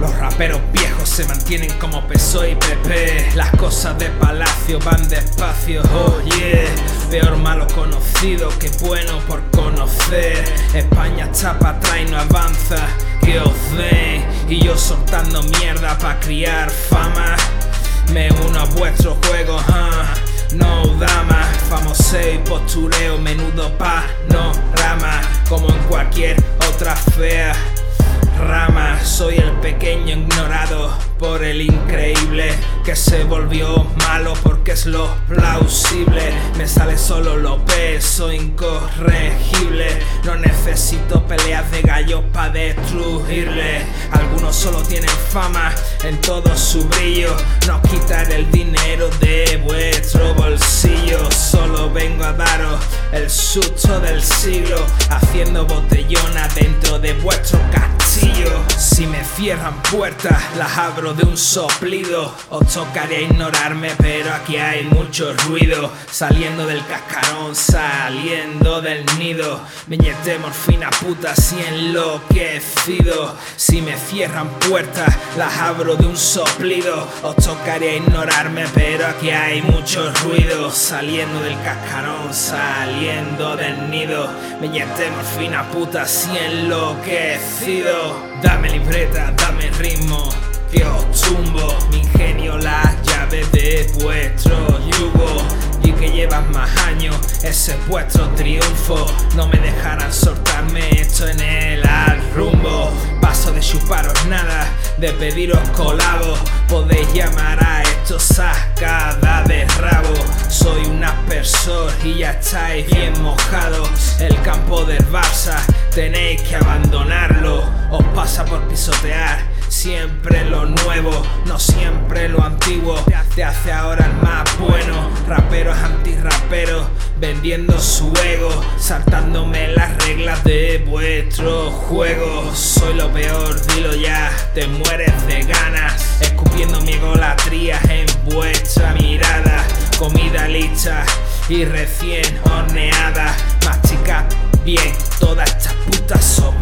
Los raperos viejos se mantienen como PSOE y PP. Las cosas de palacio van despacio, oh yeah. Peor malo conocido que bueno por conocer. España está para atrás y no avanza, que os den. Y yo soltando mierda para criar fama. Me uno a vuestro juego, huh? no dama. Famoseo y postureo, menudo panorama. Como en cualquier otra fea pequeño ignorado por el increíble que se volvió malo porque es lo plausible. Me sale solo lo peso incorregible. No necesito peleas de gallos para destruirle. Algunos solo tienen fama en todo su brillo. No quitar el dinero de vuestro bolsillo. Solo vengo a daros el susto del siglo. Haciendo botellona cierran puertas, las abro de un soplido. Os tocaría ignorarme, pero aquí hay mucho ruido. Saliendo del cascarón, saliendo del nido. Viñete morfina puta, así enloquecido. Si me cierran puertas, las abro de un soplido. Os tocaría ignorarme, pero aquí hay mucho ruido. Saliendo del cascarón, saliendo del nido. Viñete morfina puta, así enloquecido. Dame libreta, ritmo que os tumbo Mi ingenio las llaves de vuestro yugo. Y que llevas más años, ese es vuestro triunfo. No me dejarán soltarme esto en el rumbo. Paso de chuparos nada, de pediros colabos Podéis llamar a esto sacada de rabo. Soy un aspersor y ya estáis bien mojados. El campo del Barça tenéis que abandonarlo. Os pasa por pisotear Siempre lo nuevo, no siempre lo antiguo. Te hace ahora el más bueno. Raperos antirraperos, vendiendo su ego, saltándome las reglas de vuestro juego. Soy lo peor, dilo ya, te mueres de ganas. Escupiendo mi golatría en vuestra mirada. Comida lista y recién horneada. Masticad bien, todas estas putas sopa